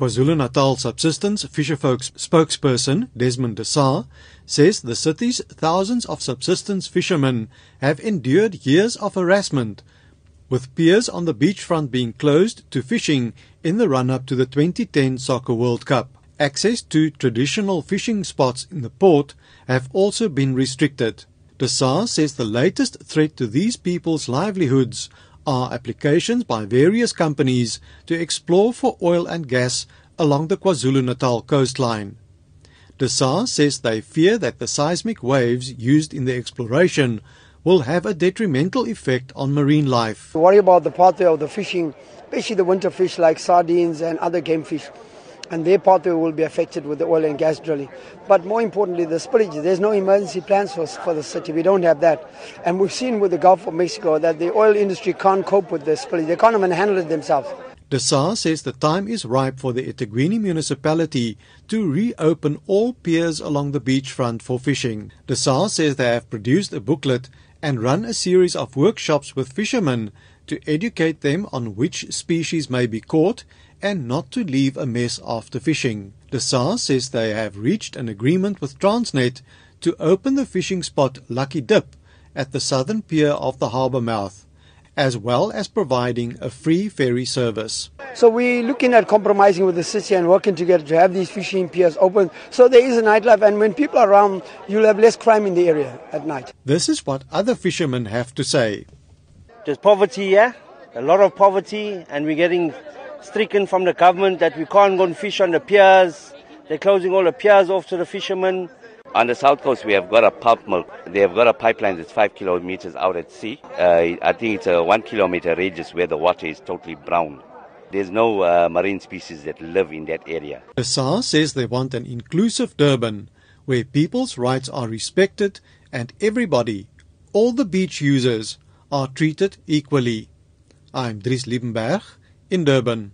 KwaZulu-Natal Subsistence Fisherfolks spokesperson Desmond D'Sa says the city's thousands of subsistence fishermen have endured years of harassment, with piers on the beachfront being closed to fishing in the run-up to the 2010 Soccer World Cup. Access to traditional fishing spots in the port have also been restricted. D'Sa says the latest threat to these people's livelihoods are applications by various companies to explore for oil and gas along the KwaZulu-Natal coastline. D'Sa says they fear that the seismic waves used in the exploration will have a detrimental effect on marine life. Worry about the pathway of the fishing, especially the winter fish like sardines and other game fish. And their pathway will be affected with the oil and gas drilling. But more importantly, the spillage. There's no emergency plans for, for the city. We don't have that. And we've seen with the Gulf of Mexico that the oil industry can't cope with the spillage. They can't even handle it themselves. The D'Sa says the time is ripe for the eThekwini municipality to reopen all piers along the beachfront for fishing. The D'Sa says they have produced a booklet and run a series of workshops with fishermen to educate them on which species may be caught and not to leave a mess after fishing. D'Sa says they have reached an agreement with Transnet to open the fishing spot Lucky Dip at the southern pier of the harbour mouth as well as providing a free ferry service. So we're looking at compromising with the city and working together to have these fishing piers open so there is a nightlife and when people are around you'll have less crime in the area at night. This is what other fishermen have to say. There's poverty here, a lot of poverty and we're getting stricken from the government that we can't go and fish on the piers. They're closing all the piers off to the fishermen. On the south coast, we have got a pulp mill. They have got a pipeline that's five kilometers out at sea. Uh, I think it's a one kilometer radius where the water is totally brown. There's no uh, marine species that live in that area. D'Sa says they want an inclusive Durban where people's rights are respected and everybody, all the beach users, are treated equally. I'm Dries Liebenberg in Durban.